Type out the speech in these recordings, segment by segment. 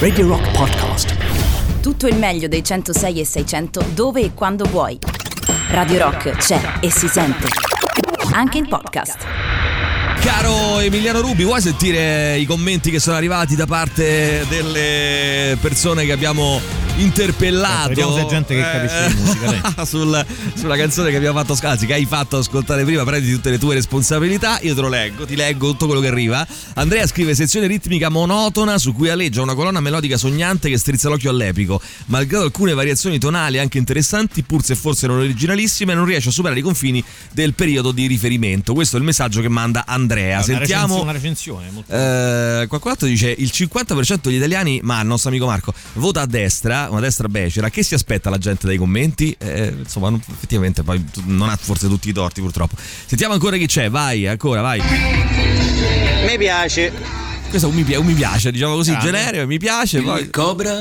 Radio Rock Podcast. Tutto il meglio dei 106 e 600 dove e quando vuoi. Radio Rock c'è e si sente. Anche in podcast. Caro Emiliano Rubi, vuoi sentire i commenti che sono arrivati da parte delle persone che abbiamo interpellato? Vediamo se è gente che capisce di musica, dai. sul- sulla canzone che abbiamo fatto, anzi che hai fatto ascoltare prima, prendi tutte le tue responsabilità, io te lo leggo, ti leggo tutto quello che arriva. Andrea scrive sezione ritmica monotona su cui alleggia una colonna melodica sognante che strizza l'occhio all'epico, malgrado alcune variazioni tonali anche interessanti, pur se forse non originalissime, non riesce a superare i confini del periodo di riferimento. Questo è il messaggio che manda Andrea. Una Sentiamo recensione- Una recensione. molto- eh, qualcun altro dice il 50% degli italiani, ma il nostro amico Marco, vota a destra, una destra becera. Che si aspetta la gente dai commenti? Eh, insomma, non- effettivamente poi non ha forse tutti i torti purtroppo. Sentiamo ancora chi c'è, vai, ancora, vai. Mi piace. Questo è un mi, pi- un mi piace, diciamo così, Grande. generico, mi piace. Poi... Il cobra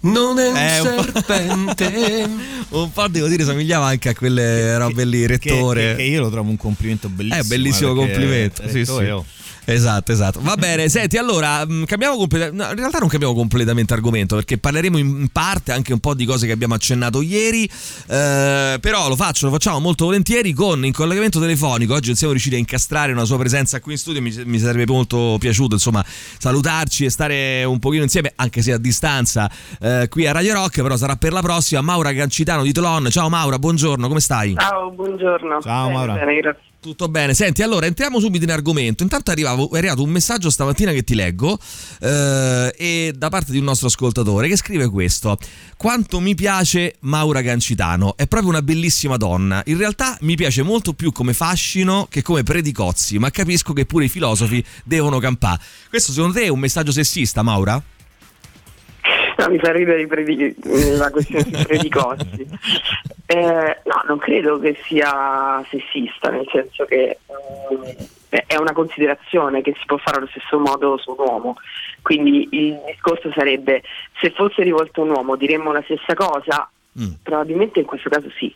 non è un Eh, un serpente. Un po' devo dire somigliava anche a quelle robe lì, che, rettore. che- che io lo trovo un complimento bellissimo. Eh, bellissimo eh, perché complimento. Sì, sì. oh. Esatto, esatto. Va bene, senti, allora mh, cambiamo completamente. No, in realtà non cambiamo completamente argomento perché parleremo in parte anche un po' di cose che abbiamo accennato ieri. eh, però lo faccio, lo facciamo molto volentieri con in collegamento telefonico. Oggi non siamo riusciti a incastrare una sua presenza qui in studio. Mi, mi sarebbe molto piaciuto, insomma, salutarci e stare un pochino insieme, anche se a distanza, eh, qui a Radio Rock. Però sarà per la prossima. Maura Gancitano di Tolon. Ciao Maura, buongiorno, come stai? Ciao, buongiorno. Ciao, Bene, Maura. bene, grazie. Tutto bene, senti, allora entriamo subito in argomento. Intanto arrivavo- è arrivato un messaggio stamattina che ti leggo eh, e da parte di un nostro ascoltatore che scrive questo: Quanto mi piace Maura Gancitano, è proprio una bellissima donna. In realtà mi piace molto più come fascino che come predicozzi, ma capisco che pure i filosofi devono campare. Questo secondo te è un messaggio sessista, Maura? No, mi fa ridere predi- la questione sui predicossi. Eh, no, non credo che sia sessista, nel senso che eh, è una considerazione che si può fare allo stesso modo su un uomo. Quindi il discorso sarebbe se fosse rivolto a un uomo diremmo la stessa cosa? Mm. Probabilmente in questo caso sì.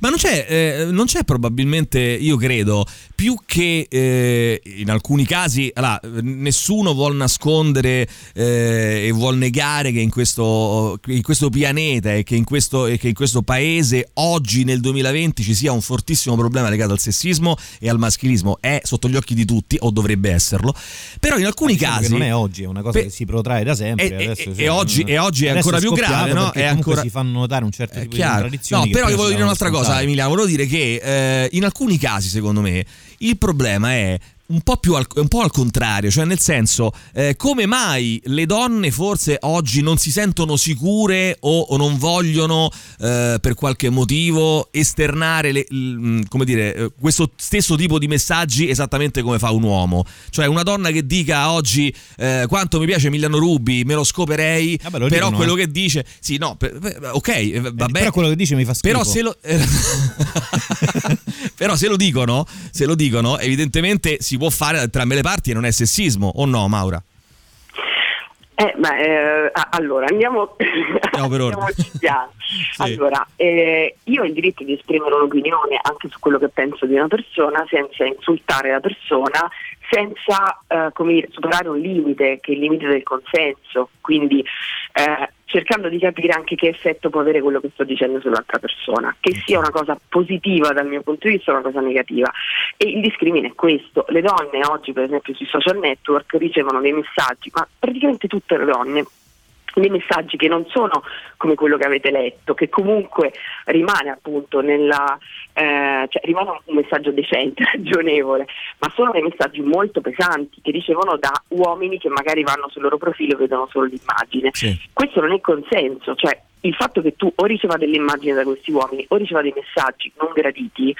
Ma non c'è, eh, non c'è probabilmente, io credo, più che eh, in alcuni casi, allora, nessuno vuol nascondere eh, e vuol negare che in questo, in questo pianeta e che in questo, e che in questo paese oggi nel 2020 ci sia un fortissimo problema legato al sessismo e al maschilismo. È sotto gli occhi di tutti, o dovrebbe esserlo. Però in alcuni Diciamo che casi... non è oggi, è una cosa Pe- che si protrae da sempre. E- adesso e si- oggi- e oggi è ancora più grave, no? È ancora- si fanno notare un certo tipo di chiaro. contraddizioni. No, però io volevo dire un'altra davano cosa. Emiliano. Volevo dire che eh, in alcuni casi, secondo me, il problema è un po' più al, un po' al contrario, cioè nel senso, eh, come mai le donne forse oggi non si sentono sicure o, o non vogliono eh, per qualche motivo esternare le- l- come dire, eh, questo stesso tipo di messaggi esattamente come fa un uomo? Cioè una donna che dica oggi eh, quanto mi piace Emiliano Rubi, me lo scoperei, Vabbè, lo però dicono, quello eh. che dice, sì, no, per- per- ok, vabbè. Però quello che dice mi fa schifo. Però se lo, però se lo dicono, se lo dicono, evidentemente si può fare da entrambe le parti e non è sessismo, o no, Maura? Eh, ma, eh, allora andiamo, Andiamo per andiamoci piano. Sì. Allora, eh, io ho il diritto di esprimere un'opinione anche su quello che penso di una persona senza insultare la persona, senza eh, come dire, superare un limite che è il limite del consenso, quindi eh, cercando di capire anche che effetto può avere quello che sto dicendo sull'altra persona, che sia una cosa positiva dal mio punto di vista o una cosa negativa. E il discrimine è questo, le donne oggi per esempio sui social network ricevono dei messaggi, ma praticamente tutte le donne dei messaggi che non sono come quello che avete letto, che comunque rimane appunto nella eh, cioè rimane un messaggio decente, ragionevole, ma sono dei messaggi molto pesanti che ricevono da uomini che magari vanno sul loro profilo e vedono solo l'immagine. Sì. Questo non è consenso, cioè il fatto che tu o riceva delle immagini da questi uomini o riceva dei messaggi non graditi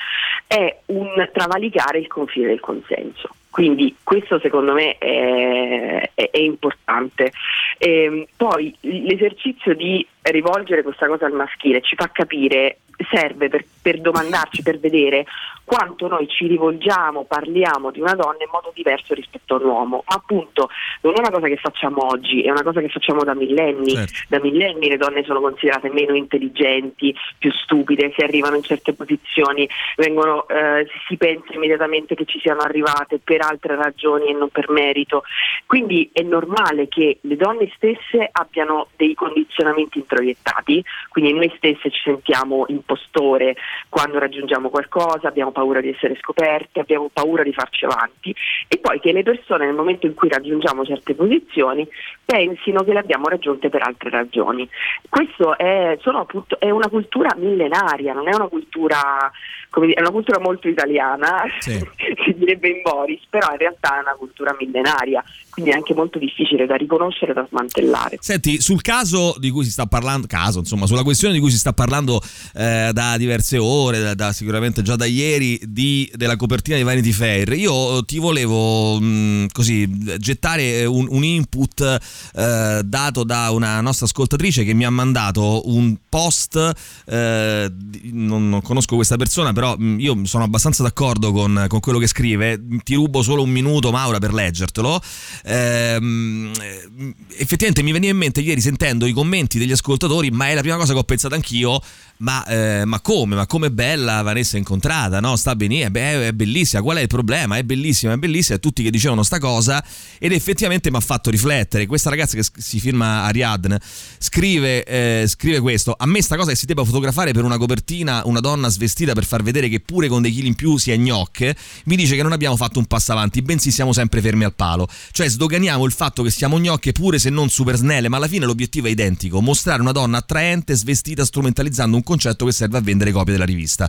è un travalicare il confine del consenso. Quindi questo secondo me è, è- è importante. Ehm, poi l'esercizio di rivolgere questa cosa al maschile ci fa capire serve per, per domandarci, per vedere quanto noi ci rivolgiamo, parliamo di una donna in modo diverso rispetto a un uomo. Ma appunto non è una cosa che facciamo oggi, è una cosa che facciamo da millenni. Certo. Da millenni le donne sono considerate meno intelligenti, più stupide, se arrivano in certe posizioni vengono, eh, si pensa immediatamente che ci siano arrivate per altre ragioni e non per merito. Quindi è normale che le donne stesse abbiano dei condizionamenti introiettati, quindi noi stesse ci sentiamo impostore quando raggiungiamo qualcosa, abbiamo paura di essere scoperte, abbiamo paura di farci avanti e poi che le persone nel momento in cui raggiungiamo certe posizioni pensino che le abbiamo raggiunte per altre ragioni. Questo è, appunto, è una cultura millenaria, non è una cultura, dire, è una cultura molto italiana, Sì. si direbbe in Boris, però in realtà è una cultura millenaria, quindi è anche molto difficile da riconoscere e da smantellare. Senti, sul caso di cui si sta parlando, caso insomma, sulla questione di cui si sta parlando eh, da diverse ore, da, da- sicuramente già da ieri, di- della copertina di Vanity Fair, io ti volevo mh, così gettare un, un input eh, dato da una nostra ascoltatrice che mi ha mandato un post, eh, non, conosco questa persona, però mh, io sono abbastanza d'accordo con, con quello che scrive, ti rubo solo un minuto Maura per leggertelo. Ehm, eh, effettivamente mi veniva in mente ieri sentendo i commenti degli ascoltatori, ma è la prima cosa che ho pensato anch'io. Ma, eh, ma come? Ma come bella Vanessa incontrata, no? Sta benissimo, è, è bellissima. Qual è il problema? È bellissima, è bellissima. E tutti che dicevano sta cosa. Ed effettivamente mi ha fatto riflettere. Questa ragazza che si firma Ariadne scrive, eh, scrive questo: A me sta cosa che si debba fotografare per una copertina una donna svestita per far vedere che pure con dei chili in più si è gnocche, mi dice che non abbiamo fatto un passo avanti, bensì siamo sempre fermi al palo. Cioè sdoganiamo il fatto che siamo gnocche pure se non super snelle, ma alla fine l'obiettivo è identico: mostrare una donna attraente, svestita, strumentalizzando un concetto che serve a vendere copie della rivista.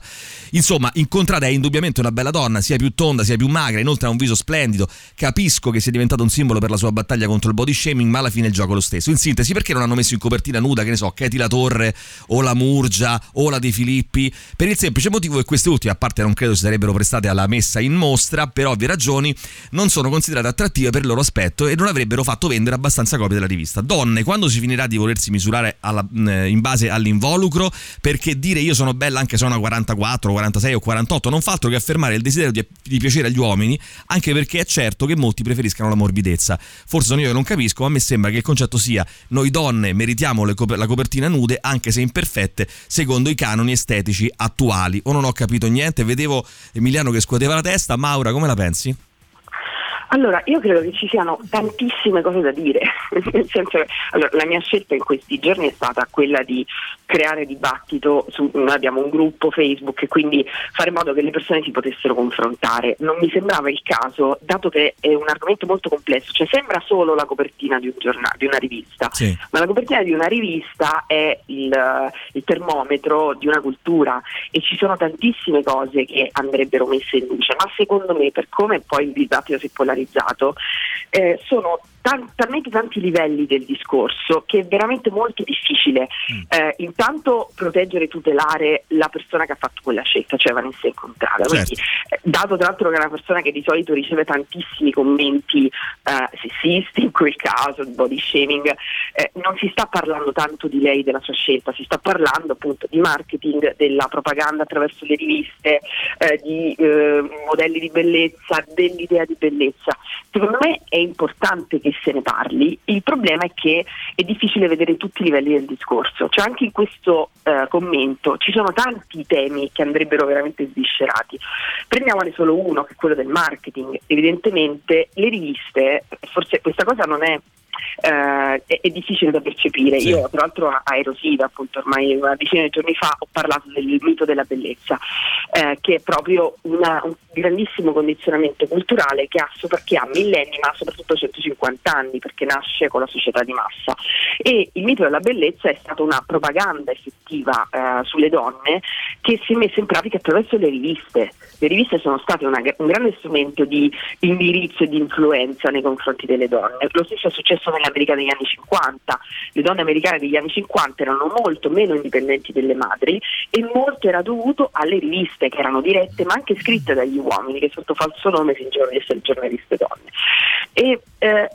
Insomma, incontrata è indubbiamente una bella donna, sia più tonda, sia più magra, inoltre ha un viso splendido. Capisco che sia diventato un simbolo per la sua battaglia contro il body shaming, ma alla fine il gioco è lo stesso. In sintesi, perché non hanno messo in copertina nuda, che ne so, Katie La Torre o la Murgia o la De Filippi? Per il semplice motivo che queste ultime, a parte non credo si sarebbero prestate alla messa in mostra, per ovvie ragioni, non sono considerate attrattive per il loro aspetto e non avrebbero fatto vendere abbastanza copie della rivista. Donne, quando si finirà di volersi misurare alla- in base all'involucro, perché dire io sono bella anche se una 44, 46 o 48 non fa altro che affermare il desiderio di, di piacere agli uomini, anche perché è certo che molti preferiscano la morbidezza. Forse sono io che non capisco, ma a me sembra che il concetto sia noi donne meritiamo cop- la copertina nude, anche se imperfette, secondo i canoni estetici attuali. O non ho capito niente, vedevo Emiliano che scuoteva la testa. Maura, come la pensi? Allora, io credo che ci siano tantissime cose da dire, nel senso che allora, la mia scelta in questi giorni è stata quella di creare dibattito, su, noi abbiamo un gruppo Facebook e quindi fare in modo che le persone si potessero confrontare. Non mi sembrava il caso, dato che è un argomento molto complesso, cioè sembra solo la copertina di un giornale, di una rivista, Sì. ma la copertina di una rivista è il, il termometro di una cultura e ci sono tantissime cose che andrebbero messe in luce, ma secondo me per come poi il dibattito si è polarizzato eh, sono tan- talmente tanti livelli del discorso che è veramente molto difficile eh, intanto proteggere e tutelare la persona che ha fatto quella scelta, cioè Vanessa Incontrata. Quindi, eh, dato tra l'altro che è una persona che di solito riceve tantissimi commenti eh, sessisti, in quel caso, di body shaming, eh, non si sta parlando tanto di lei, della sua scelta, si sta parlando appunto di marketing, della propaganda attraverso le riviste, eh, di eh, modelli di bellezza, dell'idea di bellezza. Secondo me è importante che se ne parli, il problema è che è difficile vedere tutti i livelli del discorso, cioè anche in questo eh, commento ci sono tanti temi che andrebbero veramente sviscerati. Prendiamone solo uno, che è quello del marketing. Evidentemente le riviste, forse questa cosa non è eh, è, è difficile da percepire. Sì. Io, tra l'altro, a Erosiva, appunto, ormai una decina di giorni fa ho parlato del mito della bellezza, eh, che è proprio una- un grandissimo condizionamento culturale che ha, sopra- che ha millenni, ma soprattutto 150 anni, perché nasce con la società di massa. E il mito della bellezza è stata una propaganda effettiva eh, sulle donne che si è messa in pratica attraverso le riviste. Le riviste sono state una- un grande strumento di indirizzo e di influenza nei confronti delle donne. Lo stesso è successo nell'America degli anni 50. Le donne americane degli anni 50 erano molto meno indipendenti delle madri e molto era dovuto alle riviste che erano dirette ma anche scritte dagli uomini che sotto falso nome fingevano di essere giornaliste donne. E, eh,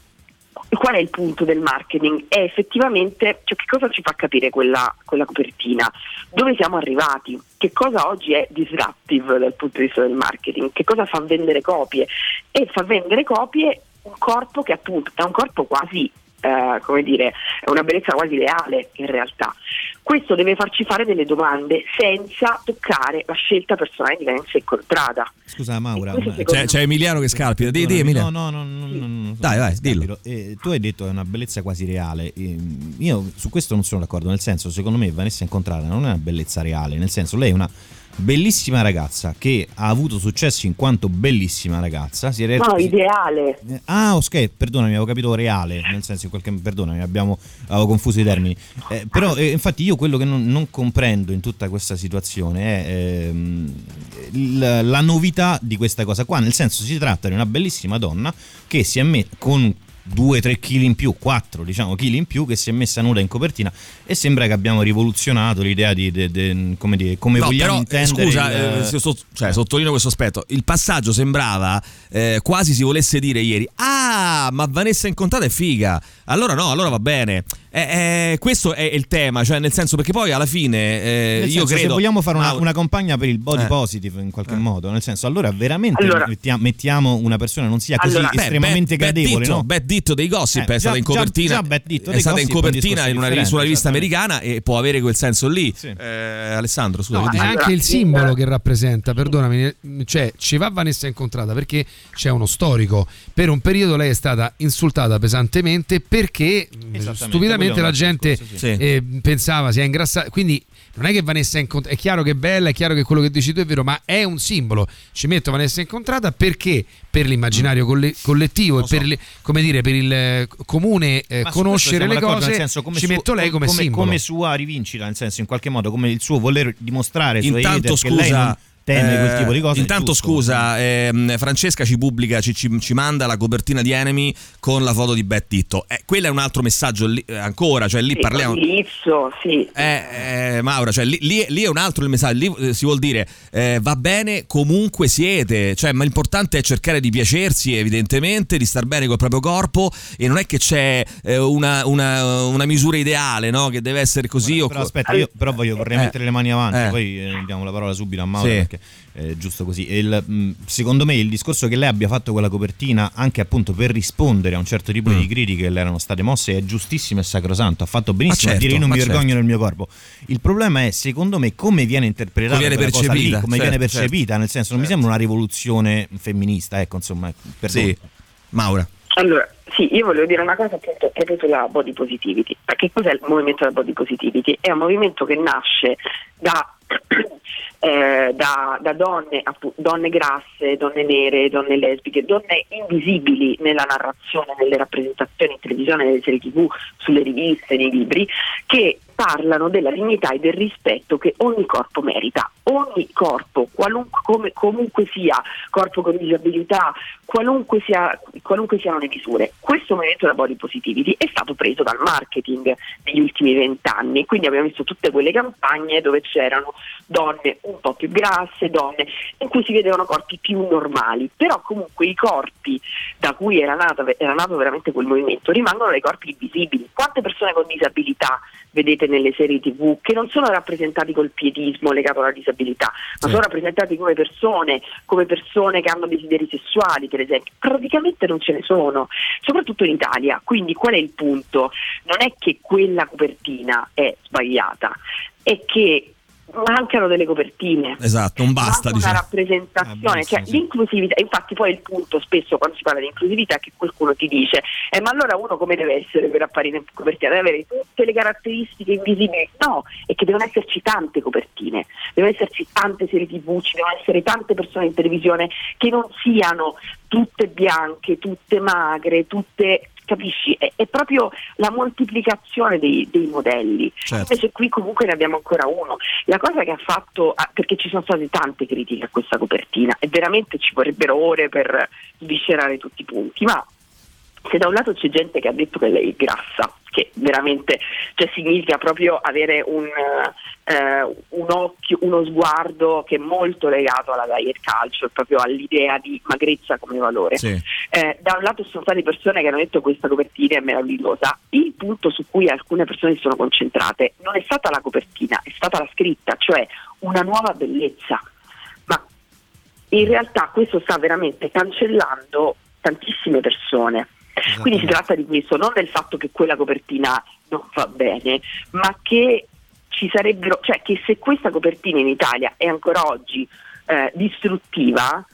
qual è il punto del marketing? È effettivamente cioè, che cosa ci fa capire quella, quella, copertina? Dove siamo arrivati? Che cosa oggi è disruptive dal punto di vista del marketing? Che cosa fa vendere copie? E fa vendere copie un corpo che appunto è un corpo quasi eh, come dire, è una bellezza quasi reale in realtà. Questo deve farci fare delle domande senza toccare la scelta personale di Venezia incontrata. Scusa Maura, c'è, c'è, Emiliano che scalpita, di, di Emiliano. No, no, no, no, no dai, vai, dillo. Eh, tu hai detto che è una bellezza quasi reale. Eh, io su questo non sono d'accordo, nel senso, secondo me Vanessa Incontrata non è una bellezza reale, nel senso lei è una bellissima ragazza che ha avuto successo in quanto bellissima ragazza. Si era... No, ideale. Ah, ok, perdonami, avevo capito reale, nel senso in qualche perdonami, abbiamo avevo confuso i termini. Eh, però eh, infatti io quello che non, non, comprendo in tutta questa situazione è ehm, la, la, novità di questa cosa qua, nel senso si tratta di una bellissima donna che si è messa con 2-3 kg in più, 4 diciamo kg in più che si è messa nuda in copertina e sembra che abbiamo rivoluzionato l'idea di, de, de, come, di, come no, vogliamo però, intendere scusa, il... eh, so, cioè, sottolineo questo aspetto. Il passaggio sembrava eh, quasi si volesse dire ieri ah ma Vanessa incontrata è figa allora no allora va bene eh, eh, questo è il tema, cioè nel senso perché poi alla fine eh, io senso, credo... Se vogliamo fare una, una campagna per il body eh. positive in qualche eh. modo, nel senso allora veramente allora, mettiamo, mettiamo, una persona non sia così allora, estremamente beh, gradevole, Bad no? Bad Ditto dei Gossip è stata in copertina, già, già è stata in copertina in una, su una rivista americana e può avere quel senso lì. Sì. Alessandro, scusa. No, è anche il simbolo che rappresenta, perdonami, cioè ci va Vanessa incontrata perché c'è uno storico. Per un periodo lei è stata insultata pesantemente perché stupidamente la gente sì. e pensava sia ingrassata. Quindi non è che Vanessa incontrata, è chiaro che è bella, è chiaro che quello che dici tu è vero, ma è un simbolo. Ci metto Vanessa incontrata perché per l'immaginario colle- collettivo e so. per, le, come dire, per il eh, comune eh, conoscere le cose, senso, ci su, metto lei come, come simbolo. Come sua rivincita, nel senso in qualche modo come il suo voler dimostrare Intanto, scusa, non teme eh, quel tipo di cose. Intanto, scusa, ehm, Francesca ci pubblica, ci, ci, ci, manda la copertina di Enemy con la foto di Beth Titto. Eh, quello è un altro messaggio lì, eh, ancora, cioè lì sì, parliamo. Lizzo, sì. Eh, eh, Maura, cioè lì, lì, lì, è un altro il messaggio. Lì eh, si vuol dire eh, va bene comunque siete, cioè, ma l'importante è cercare di piacersi, evidentemente, di star bene col proprio corpo. E non è che c'è una, una, una, misura ideale, no? Che deve essere così. Però, o... però aspetta, io però voglio, vorrei mettere le mani avanti, poi diamo la parola subito a Maura. Sì. Perché eh, giusto così. Il, mh, secondo me il discorso che lei abbia fatto quella copertina anche appunto per rispondere a un certo tipo mm. di critiche che le erano state mosse è giustissimo e sacrosanto. Ha fatto benissimo certo, a dire io non mi vergogno certo. nel mio corpo. Il problema è secondo me come viene interpretata come viene percepita, lì, come certo, viene percepita, certo. nel senso non mi sembra una rivoluzione femminista, ecco insomma. Perdono. Sì. Maura. Allora, sì, io volevo dire una cosa appunto proprio sulla body positivity. Perché cos'è il movimento della body positivity? È un movimento che nasce da eh, da, da donne, appunto, donne grasse, donne nere, donne lesbiche, donne invisibili nella narrazione, nelle rappresentazioni in televisione, nelle serie tv, sulle riviste, nei libri, che parlano della dignità e del rispetto che ogni corpo merita. Ogni corpo, come, comunque sia, corpo con disabilità, qualunque, sia, qualunque, siano le misure. Questo movimento della body positivity è stato preso dal marketing negli ultimi vent'anni, quindi abbiamo visto tutte quelle campagne dove c'erano donne un po' più grasse, donne in cui si vedevano corpi più normali, però comunque i corpi da cui era nato, era nato veramente quel movimento rimangono dei corpi invisibili. Quante persone con disabilità vedete nelle serie tv che non sono rappresentati col pietismo legato alla disabilità, ma sì. sono rappresentati come persone, come persone che hanno desideri sessuali, per esempio. Praticamente non ce ne sono, soprattutto in Italia. Quindi qual è il punto? Non è che quella copertina è sbagliata, è che mancano delle copertine. Esatto, non basta. Manca diciamo. una rappresentazione, cioè sì. l'inclusività, infatti poi il punto spesso quando si parla di inclusività è che qualcuno ti dice, eh, ma allora uno come deve essere per apparire in copertina? Deve avere tutte le caratteristiche invisibili? No, è che devono esserci tante copertine, devono esserci tante serie tv, ci devono essere tante persone in televisione che non siano tutte bianche, tutte magre, tutte capisci? È, è, proprio la moltiplicazione dei, dei modelli. Certo. Invece qui comunque ne abbiamo ancora uno. La cosa che ha fatto, ah, perché ci sono state tante critiche a questa copertina e veramente ci vorrebbero ore per sviscerare tutti i punti, ma se da un lato c'è gente che ha detto che lei è grassa, che veramente cioè, significa proprio avere un, eh, un, occhio, uno sguardo che è molto legato alla diet culture, proprio all'idea di magrezza come valore. Sì. Eh, da un lato ci sono state persone che hanno detto questa copertina è meravigliosa, il punto su cui alcune persone si sono concentrate non è stata la copertina, è stata la scritta, cioè una nuova bellezza. Ma in realtà questo sta veramente cancellando tantissime persone. Quindi si tratta di questo, non del fatto che quella copertina non va bene, ma che ci sarebbero, cioè che se questa copertina in Italia è ancora oggi eh, distruttiva,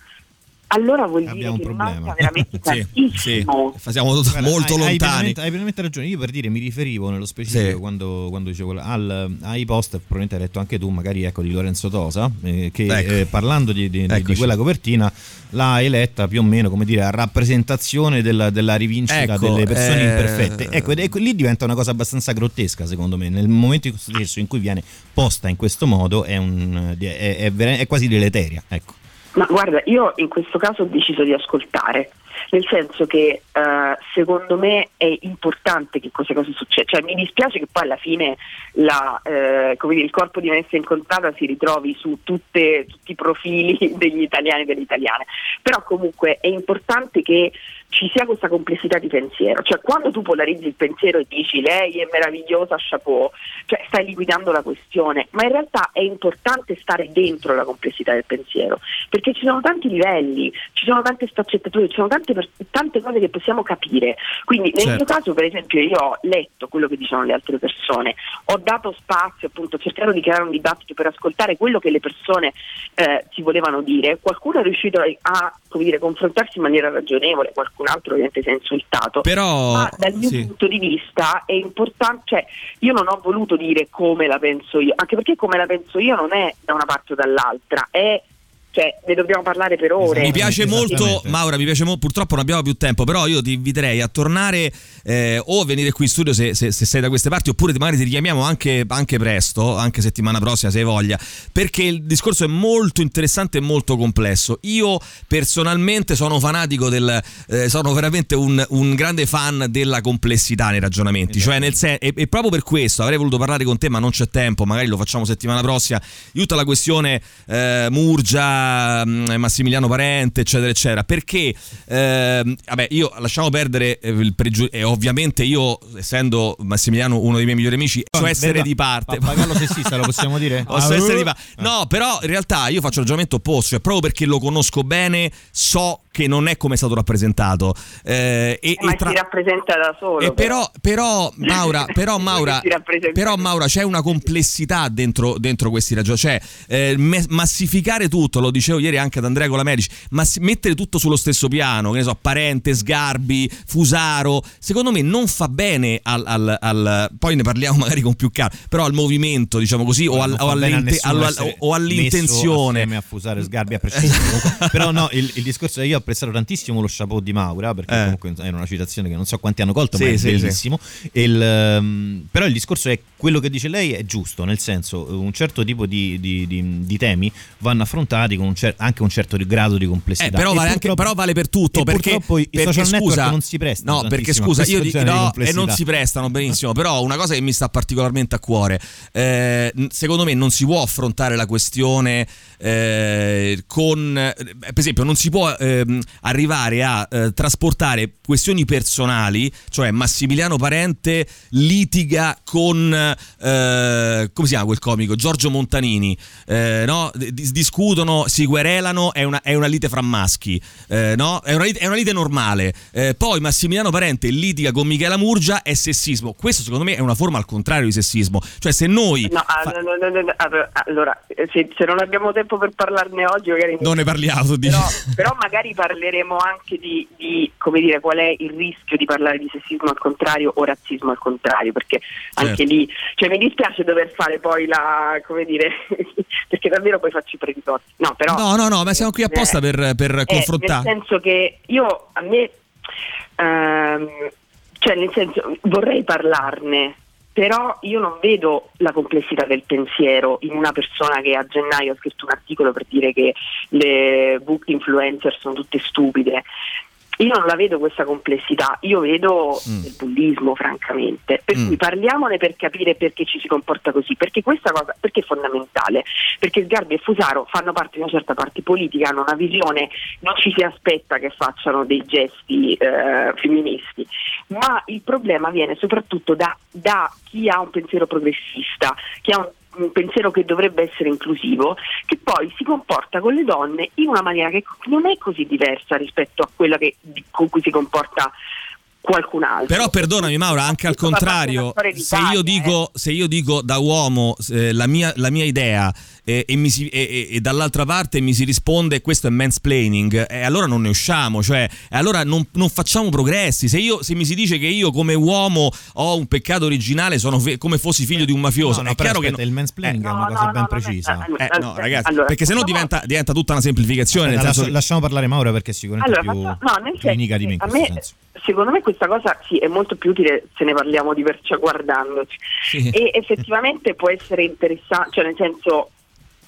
allora vuol Abbiamo dire che manca veramente tantissimo. Sì, siamo molto hai, lontani. Hai veramente, hai veramente, ragione. Io per dire mi riferivo nello specifico sì. quando, quando, dicevo al, ai post, probabilmente hai letto anche tu, magari ecco di Lorenzo Tosa, eh, che ecco. eh, parlando di, di, di, quella copertina l'ha eletta più o meno come dire a rappresentazione della, della rivincita ecco, delle persone eh... imperfette. Ecco, ed ecco, lì diventa una cosa abbastanza grottesca, secondo me. Nel momento stesso in cui viene posta in questo modo è, un, è, è, è quasi deleteria. Ecco. Ma guarda, io in questo caso ho deciso di ascoltare, nel senso che uh, secondo me è importante che queste cose succedano, cioè mi dispiace che poi alla fine la, eh, dire, il corpo di Venezia incontrata si ritrovi su tutte, tutti i profili degli italiani e delle italiane, però comunque è importante che ci sia questa complessità di pensiero, cioè quando tu polarizzi il pensiero e dici lei è meravigliosa, chapeau, cioè stai liquidando la questione, ma in realtà è importante stare dentro la complessità del pensiero, perché ci sono tanti livelli, ci sono tante sfaccettature, ci sono tante, tante cose che possiamo capire, quindi nel certo. mio caso per esempio io ho letto quello che dicono le altre persone, ho dato spazio appunto, ho cercato di creare un dibattito per ascoltare quello che le persone eh, ci volevano dire, qualcuno è riuscito a, a dire, confrontarsi in maniera ragionevole, qualcuno qualcun altro ovviamente si è insultato. Però, Ma dal mio sì. punto di vista è importante, cioè io non ho voluto dire come la penso io, anche perché come la penso io non è da una parte o dall'altra, è cioè ne dobbiamo parlare per ore. Mi piace molto, Maura, mi piace molto, purtroppo non abbiamo più tempo, però io ti inviterei a tornare eh, o a venire qui in studio se, se, se, sei da queste parti, oppure magari ti richiamiamo anche, anche, presto, anche settimana prossima se hai voglia, perché il discorso è molto interessante e molto complesso. Io personalmente sono fanatico del, eh, sono veramente un, un, grande fan della complessità nei ragionamenti, esatto. cioè nel sen- e, e, proprio per questo avrei voluto parlare con te, ma non c'è tempo, magari lo facciamo settimana prossima, di tutta la questione eh, Murgia Mm, Massimiliano Parente, eccetera, eccetera. Perché, eh, vabbè, io lasciamo perdere eh, il pregiudizio, e ovviamente io, essendo Massimiliano uno dei miei migliori amici, so essere di parte. Pappagallo sessista, lo possiamo dire? Posso essere di parte. No, però in realtà io faccio il ragionamento opposto, cioè proprio perché lo conosco bene, so che non è come è stato rappresentato. Eh, e, ma e tra... si rappresenta da solo. E però, però, Maura, però, Maura, però Maura c'è una complessità dentro, dentro questi ragionamenti. Cioè, eh, massificare tutto, lo dicevo ieri anche ad Andrea Colamedici, ma mettere tutto sullo stesso piano, che ne so, Parente, Sgarbi, Fusaro, secondo me non fa bene al, al, al poi ne parliamo magari con più calma, però al movimento, diciamo così, o, al, o, all'inte, o all'intenzione. a Fusaro, Sgarbi a prescindere. però no, il, il discorso è io apprezzato tantissimo lo chapeau di Maura, perché eh. comunque è una citazione che non so quanti hanno colto, sì, ma è sì, bellissimo. Sì. Il, um, però il discorso è quello che dice lei è giusto, nel senso un certo tipo di, di, di, di temi vanno affrontati con un cer- anche un certo grado di complessità. Eh, però, vale anche, però, vale per tutto, perché, purtroppo i perché, social scusa, non si prestano. No, perché scusa, io dico no, e non si prestano benissimo, però una cosa che mi sta particolarmente a cuore, eh, secondo me non si può affrontare la questione eh, con, eh, per esempio, non si può ehm, arrivare a eh, trasportare questioni personali, cioè Massimiliano Parente litiga con, eh, come si chiama quel comico? Giorgio Montanini, eh, no? Discutono, si querelano, è una, è una lite fra maschi, eh, no? è, una lite, è, una lite, normale. Eh, poi Massimiliano Parente litiga con Michela Murgia, è sessismo. Questo secondo me è una forma al contrario di sessismo. Cioè se noi... No, ah, fa... no, no, no, allora, se, se, non abbiamo tempo per parlarne oggi, magari... Non ne parliamo, però, però magari parleremo anche di, di, come dire, qual è il rischio di parlare di sessismo al contrario o razzismo al contrario, perché certo. anche lì, cioè mi dispiace dover fare poi la, come dire, perché davvero poi faccio i preditotti. No, però, no, no, no, ma siamo qui apposta eh, per, per eh, confrontare. Nel senso che io, a me, ehm, cioè nel senso, vorrei parlarne, però io non vedo la complessità del pensiero in una persona che a gennaio ha scritto un articolo per dire che le book influencer sono tutte stupide. Io non la vedo questa complessità, io vedo mm. il bullismo francamente, per mm. cui parliamone per capire perché ci si comporta così, perché questa cosa perché è fondamentale, perché Sgarbi e Fusaro fanno parte di una certa parte politica, hanno una visione, non ci si aspetta che facciano dei gesti eh, femministi, ma il problema viene soprattutto da, da chi ha un pensiero progressista, chi ha un un pensiero che dovrebbe essere inclusivo, che poi si comporta con le donne in una maniera che non è così diversa rispetto a quella che, con cui si comporta qualcun altro. Però perdonami Maura, anche al contrario, se io, dico, eh. se io dico da uomo eh, la, mia, la mia idea e, e, si, e, e, dall'altra parte mi si risponde questo è mansplaining e allora non ne usciamo cioè allora non, non facciamo progressi se, io, se, mi si dice che io come uomo ho un peccato originale sono fe- come fossi figlio di un mafioso no, no, è chiaro aspetta, che il mansplaining eh, è una cosa ben precisa eh, no ragazzi allora, perché sennò diventa, diventa, tutta una semplificazione aspetta, lascia, lasciamo parlare Maura perché sicuramente allora, più no, clinica di me in questo me, senso secondo me questa cosa sì, è molto più utile se ne parliamo di perciò guardandoci. Sì. E effettivamente può essere interessante, cioè nel senso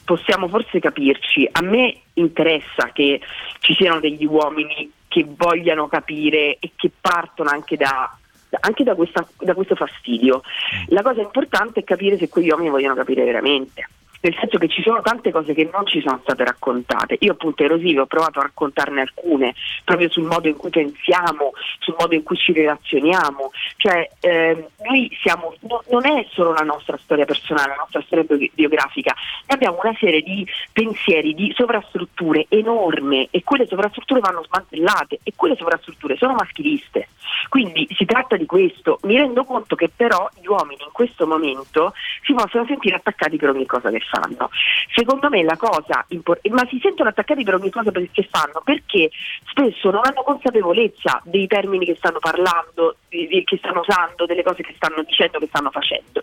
possiamo forse capirci. A me interessa che ci siano degli uomini che vogliano capire e che partono anche da, anche da, questa, da questo fastidio. La cosa importante è capire se quegli uomini vogliono capire veramente nel senso che ci sono tante cose che non ci sono state raccontate. Io appunto erosive ho provato a raccontarne alcune, proprio sul modo in cui pensiamo, sul modo in cui ci relazioniamo, cioè eh, noi siamo, no, non è solo la nostra storia personale, la nostra storia biografica, noi abbiamo una serie di pensieri, di sovrastrutture enorme e quelle sovrastrutture vanno smantellate e quelle sovrastrutture sono maschiliste. Quindi si tratta di questo. Mi rendo conto che però gli uomini in questo momento si possono sentire attaccati per ogni cosa che fanno fanno. Secondo me la cosa importante, ma si sentono attaccati per ogni cosa che fanno perché spesso non hanno consapevolezza dei termini che stanno parlando, che stanno usando, delle cose che stanno dicendo, che stanno facendo.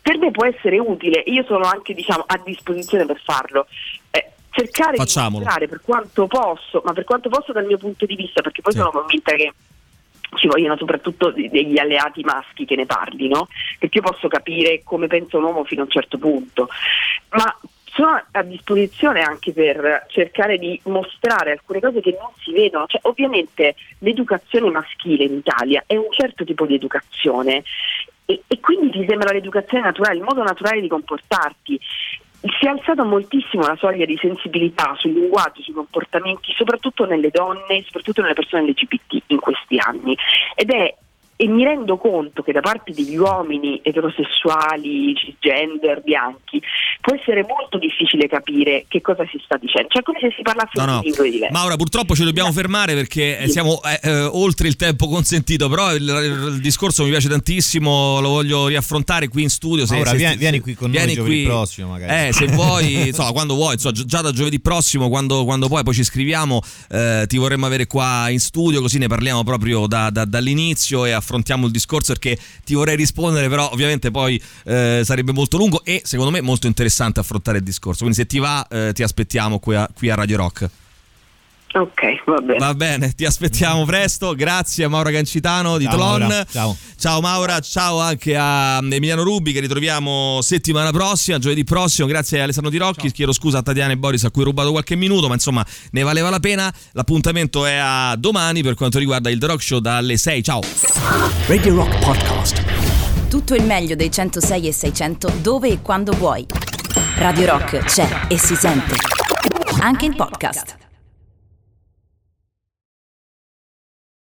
Per me può essere utile, io sono anche diciamo, a disposizione per farlo. Eh, cercare Facciamolo. di mostrare per quanto posso, ma per quanto posso dal mio punto di vista, perché poi sì. sono convinta che ci vogliono soprattutto degli alleati maschi che ne parlino, perché io posso capire come pensa un uomo fino a un certo punto, ma sono a disposizione anche per cercare di mostrare alcune cose che non si vedono. Cioè, ovviamente l'educazione maschile in Italia è un certo tipo di educazione e, e, quindi ti sembra l'educazione naturale, il modo naturale di comportarti si è alzata moltissimo la soglia di sensibilità sul linguaggio, sui comportamenti, soprattutto nelle donne, soprattutto nelle persone LGBT in questi anni. Ed è e mi rendo conto che da parte degli uomini eterosessuali, cisgender, bianchi, può essere molto difficile capire che cosa si sta dicendo, cioè come se si parlasse no, no. di lingue diverse. Maura, purtroppo ci dobbiamo no. fermare perché sì. siamo eh, eh, oltre il tempo consentito, però il, il, discorso mi piace tantissimo, lo voglio riaffrontare qui in studio. Se, Maura, se, vieni, se, vieni, qui con vieni noi giovedì qui, prossimo magari. Eh, se vuoi, insomma, quando vuoi, insomma, già da giovedì prossimo, quando, quando poi, poi ci scriviamo, eh, ti vorremmo avere qua in studio, così ne parliamo proprio da, da, dall'inizio e a affrontiamo il discorso perché ti vorrei rispondere, però ovviamente poi eh, sarebbe molto lungo e secondo me molto interessante affrontare il discorso. Quindi se ti va eh, ti aspettiamo qui a, qui a Radio Rock. Ok, va bene. Va bene, ti aspettiamo presto. Grazie a Maura Gancitano di ciao, Tlon. Maura. Ciao. Ciao Maura, ciao anche a Emiliano Rubi che ritroviamo settimana prossima, giovedì prossimo. Grazie a Alessandro Di Rocchi. Chiedo scusa a Tatiana e Boris a cui ho rubato qualche minuto, ma insomma ne valeva la pena. L'appuntamento è a domani per quanto riguarda il The Rock Show dalle 6. Ciao. Radio Rock Podcast. Tutto il meglio dei 106 e 600 dove e quando vuoi. Radio Rock c'è e si sente. Anche in podcast.